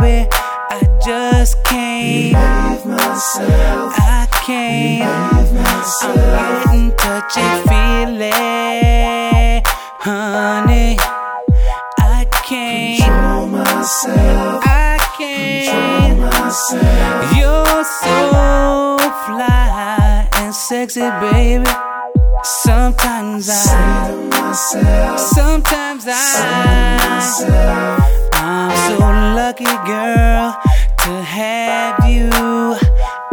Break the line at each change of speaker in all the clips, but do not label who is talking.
baby. I just can't. Myself. I can't. Behave myself. I'm getting touchy, feeling, honey. I can't. Control myself. I can't. Control myself. You're so fly and sexy, baby. Sometimes I. Sometimes I. Sometimes I lucky, girl, to have you.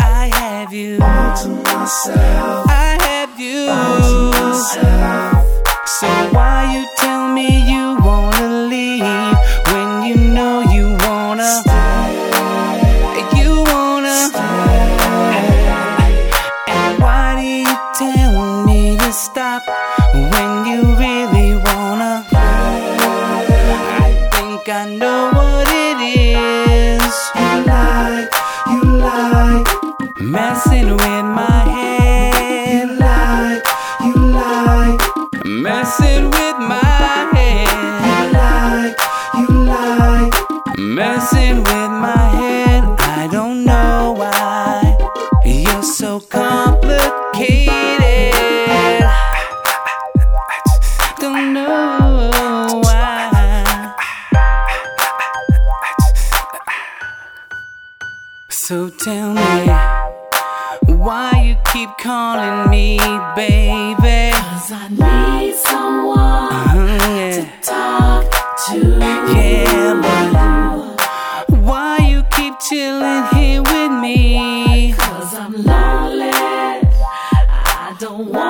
I have you. I have you. So why you tell me you wanna leave when you know you wanna? You wanna? And why do you tell me to stop when you really wanna? I think I know what it is. You like, you like messing with my head. You like, you like messing with my head. You like, you like messing with my head. I don't know why you're so complicated. Don't know So tell me why you keep calling me baby.
Cause I need someone
Uh, yeah.
talk to.
Yeah, but why you keep chilling here with me?
Cause I'm lonely. I don't wanna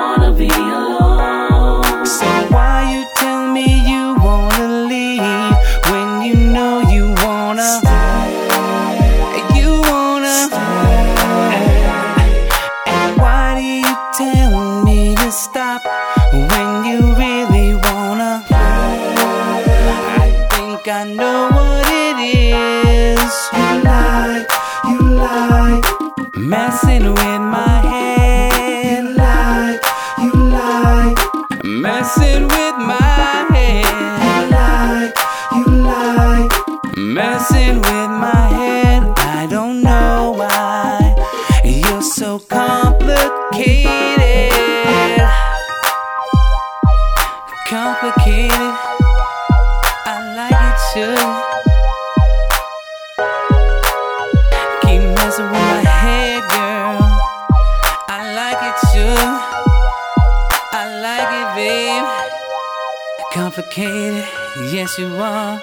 I know what it is. You like, you like messing with my head. You like, you like messing with my head. You like, you like messing with my head. I don't know why you're so complicated. Complicated. Complicated, yes you are.